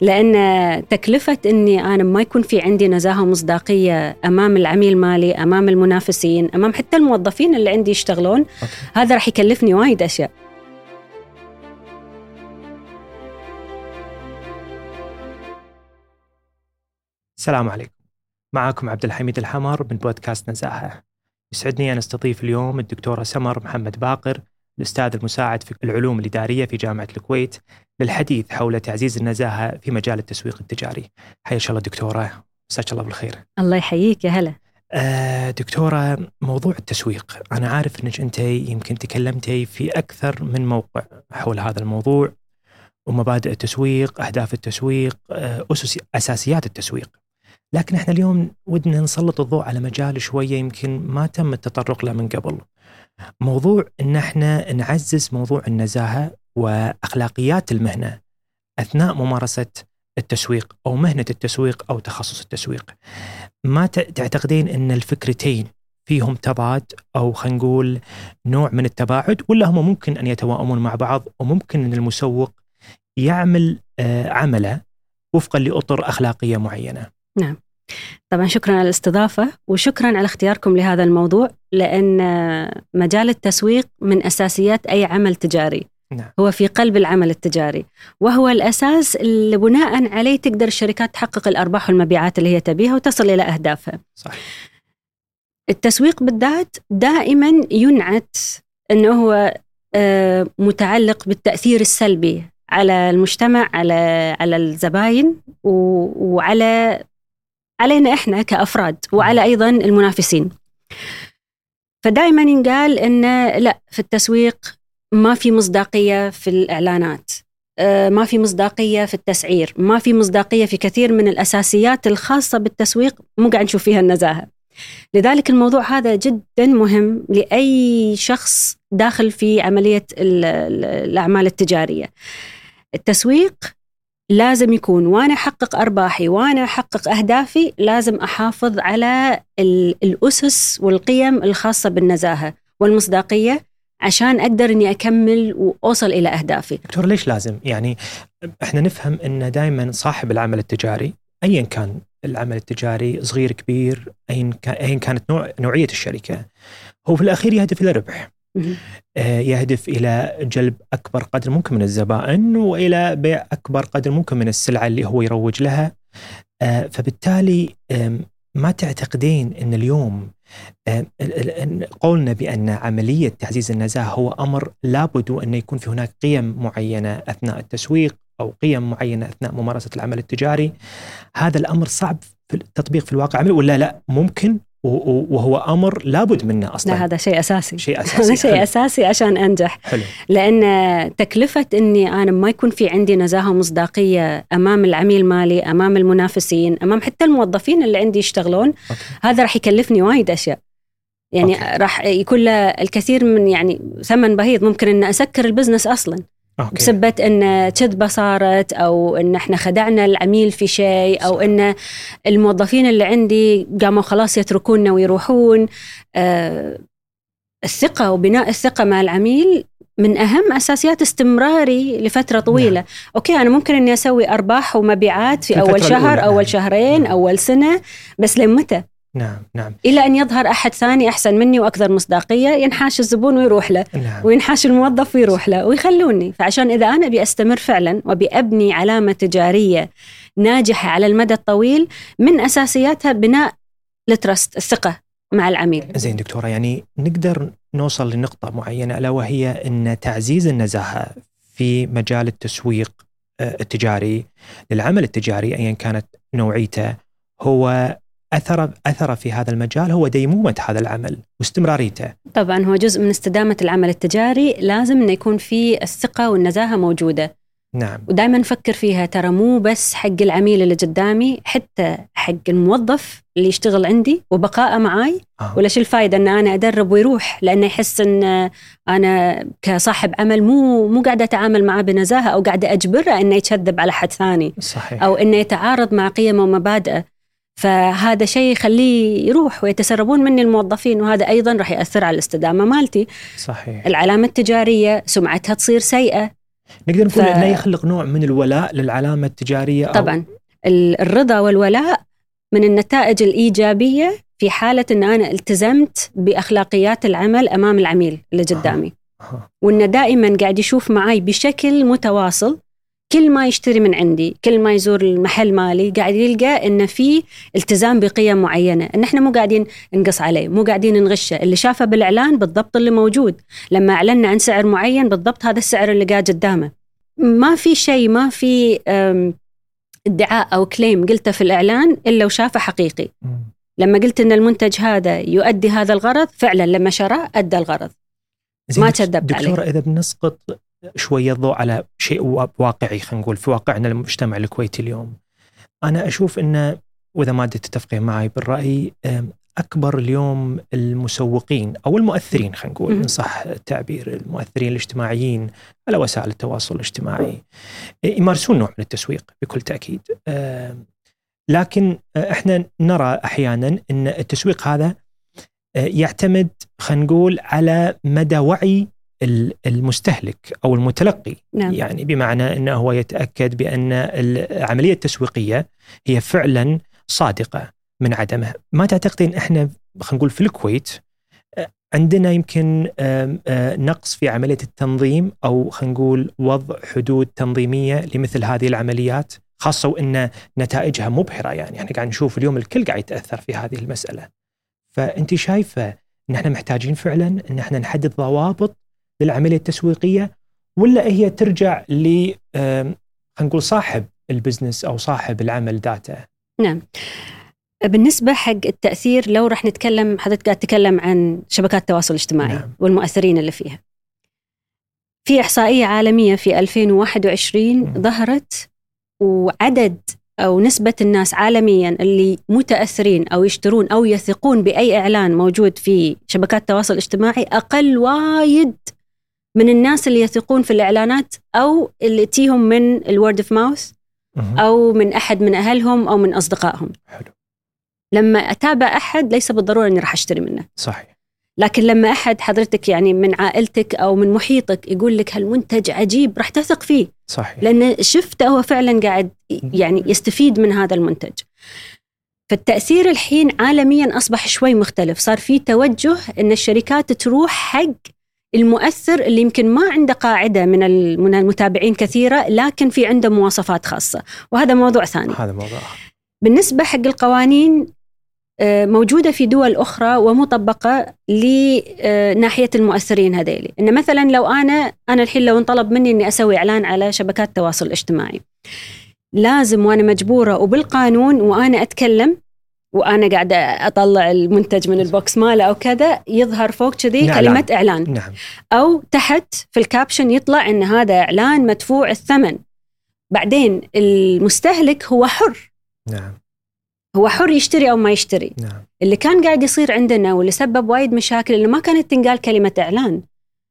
لأن تكلفة أني أنا ما يكون في عندي نزاهة ومصداقية أمام العميل مالي أمام المنافسين أمام حتى الموظفين اللي عندي يشتغلون أوكي. هذا راح يكلفني وايد أشياء. السلام عليكم. معكم عبد الحميد الحمر من بودكاست نزاهة. يسعدني أن أستضيف اليوم الدكتورة سمر محمد باقر الأستاذ المساعد في العلوم الإدارية في جامعة الكويت للحديث حول تعزيز النزاهة في مجال التسويق التجاري. حياك الله دكتورة. مساك الله بالخير. الله يحييك. يا هلا. آه دكتورة موضوع التسويق. أنا عارف أنك أنت يمكن تكلمتي في أكثر من موقع حول هذا الموضوع ومبادئ التسويق أهداف التسويق آه، أسس أساسيات التسويق. لكن إحنا اليوم ودنا نسلط الضوء على مجال شوية يمكن ما تم التطرق له من قبل. موضوع إن إحنا نعزز موضوع النزاهة وأخلاقيات المهنة أثناء ممارسة التسويق أو مهنة التسويق أو تخصص التسويق. ما تعتقدين إن الفكرتين فيهم تضاد أو خلينا نقول نوع من التباعد ولا هم ممكن أن يتوائمون مع بعض وممكن إن المسوق يعمل آه، عمله وفقا لأطر أخلاقية معينة. نعم طبعا شكرا على الاستضافة وشكرا على اختياركم لهذا الموضوع لأن مجال التسويق من أساسيات أي عمل تجاري نعم. هو في قلب العمل التجاري وهو الأساس اللي بناء عليه تقدر الشركات تحقق الأرباح والمبيعات اللي هي تبيها وتصل إلى أهدافها صح. التسويق بالذات دائما ينعت أنه هو آه، متعلق بالتأثير السلبي على المجتمع على على الزباين وعلى علينا إحنا كأفراد وعلى أيضا المنافسين. فدائما ينقال إن لا في التسويق ما في مصداقية في الإعلانات. آه، ما في مصداقية في التسعير، ما في مصداقية في كثير من الأساسيات الخاصة بالتسويق مو قاعد نشوف فيها النزاهة. لذلك الموضوع هذا جدا مهم لأي شخص داخل في عملية الأعمال التجارية. التسويق لازم يكون وأنا أحقق أرباحي وأنا أحقق أهدافي لازم أحافظ على الأسس والقيم الخاصة بالنزاهة والمصداقية عشان أقدر إني أكمل وأوصل إلى أهدافي. دكتور ليش لازم؟ يعني إحنا نفهم ان دائما صاحب العمل التجاري ايا كان العمل التجاري صغير كبير ايا كانت نوع نوعية الشركة هو في الأخير يهدف إلى ربح. آه، يهدف إلى جلب أكبر قدر ممكن من الزبائن وإلى بيع أكبر قدر ممكن من السلعة اللي هو يروج لها. آه، فبالتالي ما تعتقدين إن اليوم قولنا بأن عملية تعزيز النزاهه هو أمر لابد ان يكون في هناك قيم معينة أثناء التسويق أو قيم معينة أثناء ممارسة العمل التجاري. هذا الأمر صعب في التطبيق في الواقع ولا لا؟ ممكن. وهو أمر لابد منه أصلا. لا هذا شيء أساسي. شيء أساسي. هذا شيء أساسي عشان أنجح. حلو. لأن تكلفة إني أنا ما يكون في عندي نزاهة ومصداقيه أمام العميل مالي أمام المنافسين أمام حتى الموظفين اللي عندي يشتغلون أوكي. هذا راح يكلفني وايد أشياء. يعني. راح يكون له الكثير من يعني ثمن بهيض. ممكن ان أسكر ال business أصلا. أوكي. بسبة إن كذبه صارت أو إن إحنا خدعنا العميل في شيء أو إن الموظفين اللي عندي قاموا خلاص يتركوننا ويروحون آه الثقة وبناء الثقة مع العميل من أهم أساسيات استمراري لفترة طويلة نعم. أوكي أنا ممكن إني أسوي أرباح ومبيعات في, في أول شهر أول نعم. شهرين نعم. أول سنة بس لمتى نعم نعم. إلى أن يظهر أحد ثاني أحسن مني وأكثر مصداقية ينحاش الزبون ويروح له نعم. وينحاش الموظف ويروح له ويخلوني. فعشان إذا أنا أبي أستمر فعلا وابي ابني علامة تجارية ناجحة على المدى الطويل من أساسياتها بناء الترست الثقة مع العميل. زين دكتورة يعني نقدر نوصل لنقطة معينة ألا وهي إن تعزيز النزاهة في مجال التسويق آه، التجاري للعمل التجاري ايا كانت نوعيته هو اثر أثر في هذا المجال هو ديمومة هذا العمل واستمراريته. طبعا هو جزء من استدامة العمل التجاري لازم إنه يكون في الثقة والنزاهة موجودة. نعم. ودائما نفكر فيها ترى مو بس حق العميل اللي قدامي حتى حق الموظف اللي يشتغل عندي وبقائه معاي آه. ولا شو الفائده إن أنا أدرب ويروح لأنه يحس إن أنا كصاحب عمل مو مو قاعدة أتعامل معاه بنزاهة أو قاعدة أجبره إنه يكذب على حد ثاني صحيح. أو إنه يتعارض مع قيمه ومبادئه فهذا شيء يخليه يروح ويتسربون مني الموظفين وهذا أيضا راح يأثر على الاستدامة مالتي. صحيح. العلامة التجارية سمعتها تصير سيئة. نقدر نقول ف... إنه يخلق نوع من الولاء للعلامة التجارية أو... طبعا. الرضا والولاء من النتائج الإيجابية في حالة إن أنا التزمت بأخلاقيات العمل أمام العميل اللي قدامي. وإنه دائما قاعد يشوف معي بشكل متواصل. كل ما يشتري من عندي كل ما يزور المحل مالي قاعد يلقى ان في التزام بقيم معينة إن إحنا مو قاعدين نقص عليه مو قاعدين نغشه اللي شافه بالإعلان بالضبط اللي موجود. لما اعلنا عن سعر معين بالضبط هذا السعر اللي قاعد قدامه. ما في شيء ما في ادعاء أو كليم قلته في الإعلان إلا وشافه حقيقي. لما قلت إن المنتج هذا يؤدي هذا الغرض فعلا لما شراه أدى الغرض. ما كذبت عليه. دكتورة إذا بنسقط شوية الضوء على شيء واقعي خلينا نقول في واقعنا المجتمع الكويتي اليوم. أنا أشوف انه وإذا ما تتفقين معي بالرأي أكبر اليوم المسوقين أو المؤثرين خلينا نقول إن صح التعبير المؤثرين الاجتماعيين على وسائل التواصل الاجتماعي. يمارسون نوع من التسويق بكل تأكيد. لكن إحنا نرى أحيانا إن التسويق هذا يعتمد خلينا نقول على مدى وعي المستهلك أو المتلقي. نعم. يعني بمعنى إنه هو يتأكد بأن العملية التسويقية هي فعلا صادقة من عدمها ما تعتقدين إحنا خلينا نقول في الكويت عندنا يمكن نقص في عملية التنظيم أو خلينا نقول وضع حدود تنظيمية لمثل هذه العمليات خاصة وإن نتائجها مبهرة. يعني إحنا قاعد نشوف اليوم الكل قاعد يتأثر في هذه المسألة. فانت شايفة إن إحنا محتاجين فعلا إن إحنا نحدد ضوابط للعملية التسويقية ولا هي ترجع ل خلينا نقول صاحب البزنس أو صاحب العمل ذاته؟ نعم. بالنسبة حق التأثير لو راح نتكلم حضرتك قاعد تتكلم عن شبكات التواصل الاجتماعي نعم. والمؤثرين اللي فيها. في إحصائية عالمية في 2021 م. ظهرت وعدد أو نسبة الناس عالميا اللي متأثرين أو يشترون أو يثقون بأي إعلان موجود في شبكات التواصل الاجتماعي أقل وايد من الناس اللي يثقون في الإعلانات أو اللي تيهم من الورد اوف ماوث أو من أحد من أهلهم أو من أصدقائهم. حلو. لما أتابع أحد ليس بالضرورة إني راح أشتري منه. صحيح. لكن لما أحد حضرتك يعني من عائلتك أو من محيطك يقول لك هالمنتج عجيب راح تثق فيه. صحيح. لأن شفته هو فعلا قاعد يعني يستفيد من هذا المنتج. فالتأثير الحين عالميا أصبح شوي مختلف. صار في توجه إن الشركات تروح حق المؤثر اللي يمكن ما عنده قاعدة من من المتابعين كثيرة لكن في عنده مواصفات خاصة. وهذا موضوع ثاني. هذا موضوع بالنسبة حق القوانين آه، موجودة في دول أخرى ومطبقة لناحية المؤثرين هذيلي. إن مثلا لو أنا أنا الحين لو انطلب مني أني أسوي إعلان على شبكات التواصل الاجتماعي لازم وأنا مجبورة وبالقانون وأنا أتكلم وأنا قاعدة أطلع المنتج من ال box ماله أو كذا يظهر فوق كذي نعم كلمة إعلان. نعم. أو تحت في ال caption يطلع إن هذا إعلان مدفوع الثمن. بعدين المستهلك هو حر. نعم. هو حر يشتري أو ما يشتري. نعم. اللي كان قاعد يصير عندنا واللي سبب وايد مشاكل انه ما كانت تنقال كلمة إعلان.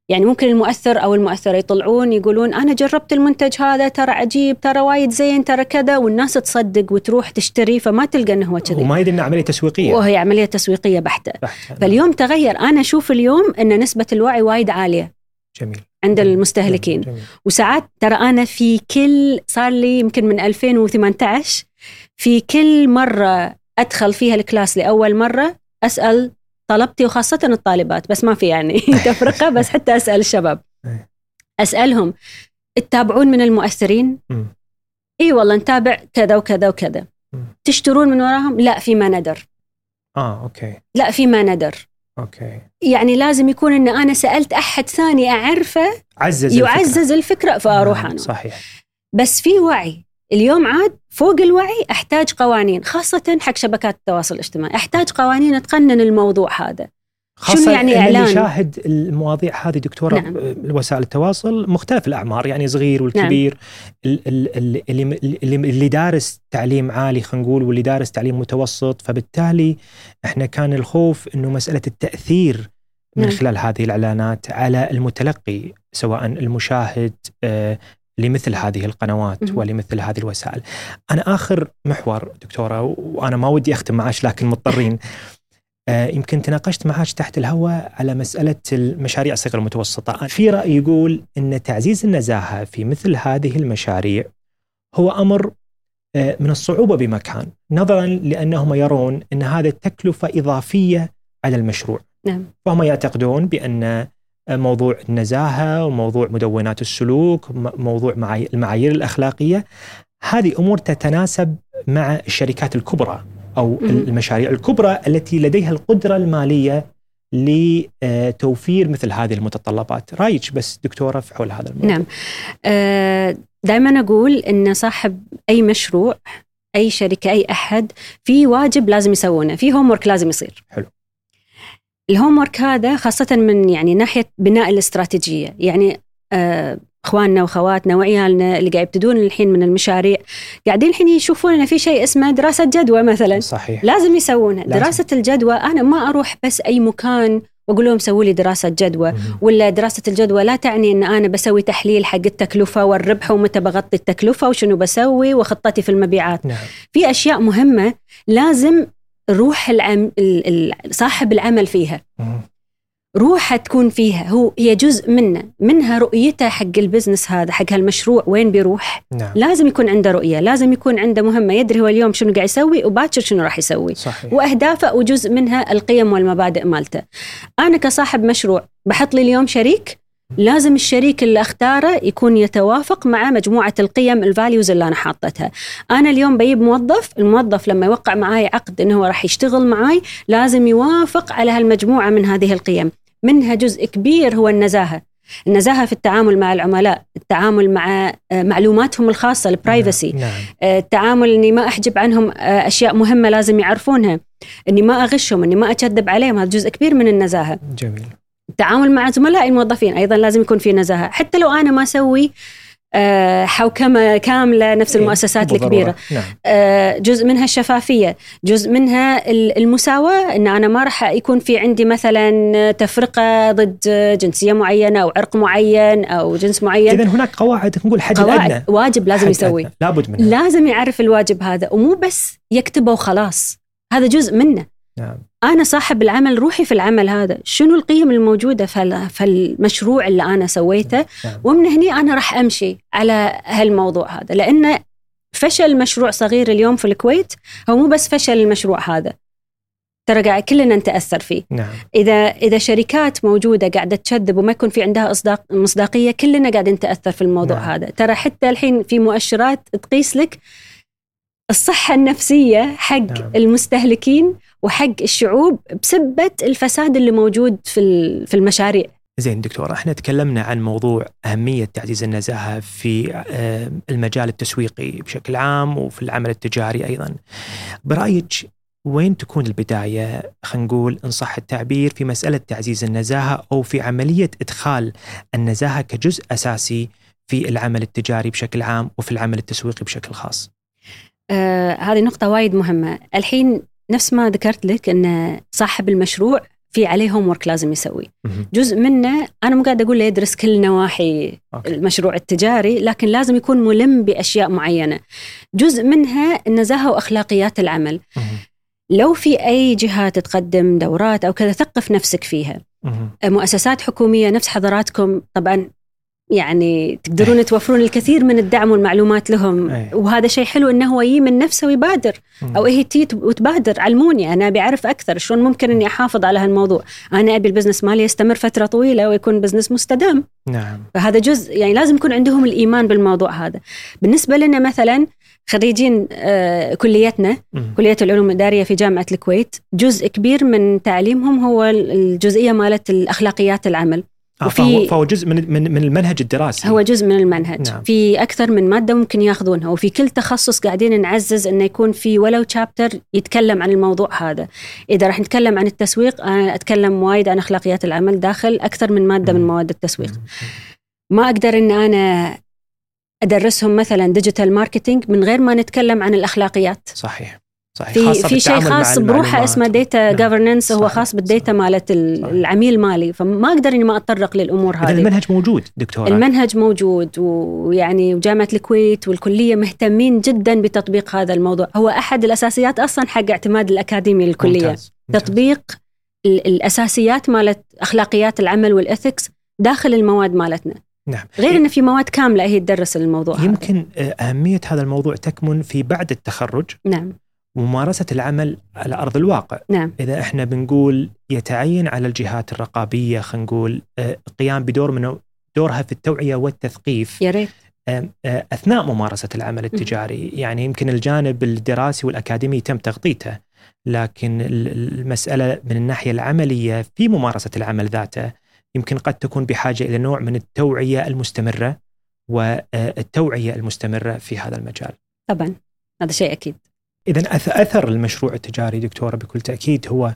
يعني ممكن المؤثر أو المؤثرة يطلعون يقولون أنا جربت المنتج هذا ترى عجيب ترى وايد زين ترى كذا والناس تصدق وتروح تشتري فما تلقى إنه هو كذي. وما يدري انها عملية تسويقية. وهي عملية تسويقية بحتة. بحت. فاليوم تغير. أنا أشوف اليوم إن نسبة الوعي وايد عالية. جميل. عند المستهلكين. جميل. وساعات ترى أنا في كل صار لي يمكن من 2018 في كل مرة أدخل فيها ال class لأول مرة أسأل طلبتي وخاصة الطالبات بس ما في يعني تفرقة بس حتى أسأل الشباب. إيه. أسألهم تتابعون من المؤثرين؟ إي والله نتابع كذا وكذا وكذا. تشترون من وراهم؟ لا في ما ندر. آه أوكي. لا في ما ندر. أوكي. يعني لازم يكون إن أنا سألت أحد ثاني أعرفه عزز يعزز الفكرة, الفكرة فاروح أنا. صحيح. بس في وعي. اليوم عاد فوق الوعي أحتاج قوانين خاصة حق شبكات التواصل الاجتماعي أحتاج قوانين تقنن الموضوع هذا خاصة شنو يعني اعلان اللي يشاهد المواضيع هذه دكتورة نعم. وسائل التواصل مختلف الأعمار يعني صغير والكبير نعم. اللي اللي اللي دارس تعليم عالي خلينا نقول واللي دارس تعليم متوسط فبالتالي إحنا كان الخوف إنه مسألة التأثير من نعم. خلال هذه الإعلانات على المتلقي سواء المشاهد آه، لمثل هذه القنوات ولمثل هذه الوسائل. أنا آخر محور دكتورة وأنا ما ودي أختم معاش لكن مضطرين آه، يمكن تناقشت معك تحت الهواء على مسألة المشاريع الصغيرة المتوسطة في رأي يقول أن تعزيز النزاهة في مثل هذه المشاريع هو أمر آه، من الصعوبة بمكان نظرا لأنهم يرون أن هذا تكلفة إضافية على المشروع نعم. فهم يعتقدون بأن موضوع النزاهة وموضوع مدونات السلوك موضوع المعايير الأخلاقية. هذه أمور تتناسب مع الشركات الكبرى أو المشاريع الكبرى التي لديها القدرة المالية لتوفير مثل هذه المتطلبات. رأيك بس دكتورة في حول هذا الموضوع؟ نعم. آه، دائما أقول أن صاحب أي مشروع أي شركة أي أحد في واجب لازم يسوونه في هوم لازم يصير. حلو. الهوم هذا خاصة من يعني ناحية بناء الاستراتيجية. يعني آه إخواننا واخواتنا وعيالنا اللي قاعد يبتدون الحين من المشاريع قاعدين الحين يشوفون إن في شيء اسمه دراسة جدوى مثلا. صحيح. لازم يسوونها. لازم. دراسة الجدوى أنا ما أروح بس أي مكان وأقول لهم سووا لي دراسة جدوى ولا دراسة الجدوى لا تعني إن أنا بسوي تحليل حق التكلفة والربح ومتى بغطي التكلفة وشنو بسوي وخطتي في المبيعات. نعم. في أشياء مهمة لازم روح العم... صاحب العمل فيها. روحه تكون فيها. هو هي جزء منه. منها رؤيته حق البزنس هذا حق هالمشروع. وين بيروح؟ نعم. لازم يكون عنده رؤية. لازم يكون عنده مهمة. يدري هو اليوم شنو قاعد يسوي وباكر شنو راح يسوي. صحيح. وأهدافه وجزء منها القيم والمبادئ مالته. أنا كصاحب مشروع بحط لي اليوم شريك لازم الشريك اللي أختاره يكون يتوافق مع مجموعة القيم ال values اللي أنا حاطتها. أنا اليوم بجيب موظف الموظف لما يوقع معي عقد إنه هو راح يشتغل معي لازم يوافق على هالمجموعة من هذه القيم. منها جزء كبير هو النزاهة. النزاهة في التعامل مع العملاء التعامل مع آه، معلوماتهم الخاصة ال privacy نعم. آه، التعامل إني ما أحجب عنهم آه، أشياء مهمة لازم يعرفونها. إني ما أغشهم إني ما اكذب عليهم هذا جزء كبير من النزاهة. جميل. التعامل مع زملائي الموظفين أيضا لازم يكون في نزاهة. حتى لو أنا ما أسوي آه، حوكمة كاملة نفس إيه، المؤسسات الكبيرة. نعم. آه، جزء منها الشفافية جزء منها المساواة إن أنا ما راح يكون في عندي مثلا تفرقة ضد جنسية معينة أو عرق معين أو جنس معين. اذا هناك قواعد نقول حد قواعد أدنى. واجب لازم يسوي لابد منها. لازم يعرف الواجب هذا ومو بس يكتبه وخلاص. هذا جزء منه. نعم. أنا صاحب العمل روحي في العمل هذا شنو القيم الموجودة في المشروع اللي أنا سويته نعم. ومن هني أنا راح أمشي على هالموضوع هذا لأن فشل مشروع صغير اليوم في الكويت هو مو بس فشل المشروع هذا ترى قاعد كلنا نتأثر فيه نعم. إذا إذا شركات موجودة قاعدة تكذب وما يكون في عندها اصداق مصداقية كلنا قاعدين نتأثر في الموضوع نعم. هذا ترى حتى الحين في مؤشرات تقيس لك الصحة النفسية حق نعم. المستهلكين وحق الشعوب بسبة الفساد اللي موجود في في المشاريع. زين دكتور إحنا تكلمنا عن موضوع أهمية تعزيز النزاهة في آه، المجال التسويقي بشكل عام وفي العمل التجاري أيضا. برأيك وين تكون البداية؟ خلينا نقول إن صح التعبير في مسألة تعزيز النزاهة أو في عملية إدخال النزاهة كجزء أساسي في العمل التجاري بشكل عام وفي العمل التسويقي بشكل خاص؟ آه هذه نقطة وايد مهمة. الحين نفس ما ذكرت لك إن صاحب المشروع في عليه homework لازم يسوي. جزء منه أنا مو قاعدة أقول له يدرس كل نواحي أوكي. المشروع التجاري لكن لازم يكون ملم بأشياء معينة. جزء منها النزاهة وأخلاقيات العمل. لو في أي جهات تقدم دورات أو كذا ثقف نفسك فيها. مؤسسات حكومية نفس حضراتكم طبعا يعني تقدرون توفرون الكثير من الدعم والمعلومات لهم. أي. وهذا شيء حلو انه هو يجي من نفسه ويبادر. أو هي تيي وتبادر. علموني. أنا أبي أعرف أكثر. شلون ممكن إني أحافظ على هالموضوع؟ أنا أبي ال business مالي يستمر فترة طويلة ويكون business مستدام. نعم. فهذا جزء. يعني لازم يكون عندهم الإيمان بالموضوع هذا. بالنسبة لنا مثلا خريجين آه كليتنا مم. كلية العلوم الإدارية في جامعة الكويت جزء كبير من تعليمهم هو الجزئية مالت الأخلاقيات العمل. آه فهو, فهو جزء من من من المنهج الدراسي. هو جزء من المنهج. نعم. في أكثر من مادة ممكن ياخذونها وفي كل تخصص قاعدين نعزز إنه يكون في ولو chapter يتكلم عن الموضوع هذا. إذا راح نتكلم عن التسويق أنا أتكلم وايد عن أخلاقيات العمل داخل أكثر من مادة من مواد التسويق. ما أقدر إن أنا أدرسهم مثلا digital marketing من غير ما نتكلم عن الأخلاقيات. صحيح. صحيح في في شيء خاص بروحه اسمه data governance هو خاص بال data مالت العميل المالي فما أقدر إني ما أتطرق للأمور هذه. المنهج موجود دكتورة. المنهج موجود ويعني جامعة الكويت والكلية مهتمين جدا بتطبيق هذا الموضوع. هو أحد الأساسيات أصلا حق اعتماد الأكاديمي للكليه ممتاز. تطبيق الأساسيات مالت أخلاقيات العمل وال ethics داخل المواد مالتنا. نعم. غير إن في مواد كاملة هي تدرس الموضوع يمكن هذا. أهمية هذا الموضوع تكمن في بعد التخرج. نعم. ممارسة العمل على أرض الواقع. نعم. إذا إحنا بنقول يتعين على الجهات الرقابية خلينا نقول القيام بدور من دورها في التوعية والتثقيف يا ريت. أثناء ممارسة العمل التجاري. يعني يمكن الجانب الدراسي والأكاديمي تم تغطيته لكن المسألة من الناحية العملية في ممارسة العمل ذاته يمكن قد تكون بحاجة إلى نوع من التوعية المستمرة والتوعية المستمرة في هذا المجال. طبعا. هذا شيء أكيد. إذا أثر المشروع التجاري دكتورة بكل تأكيد هو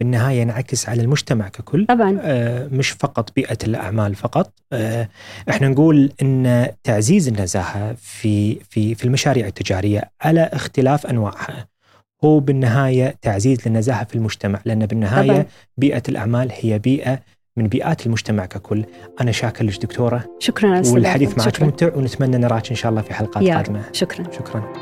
بالنهاية ينعكس على المجتمع ككل. طبعا. آه مش فقط بيئة الأعمال فقط. آه إحنا نقول أن تعزيز النزاهة في في في المشاريع التجارية على اختلاف أنواعها. هو بالنهاية تعزيز للنزاهة في المجتمع لأن بالنهاية طبعا. بيئة الأعمال هي بيئة من بيئات المجتمع ككل. أنا شاكر لك دكتورة. شكرا والحديث معك ممتع ونتمنى نراك إن شاء الله في حلقات قادمة. شكرا. شكرا.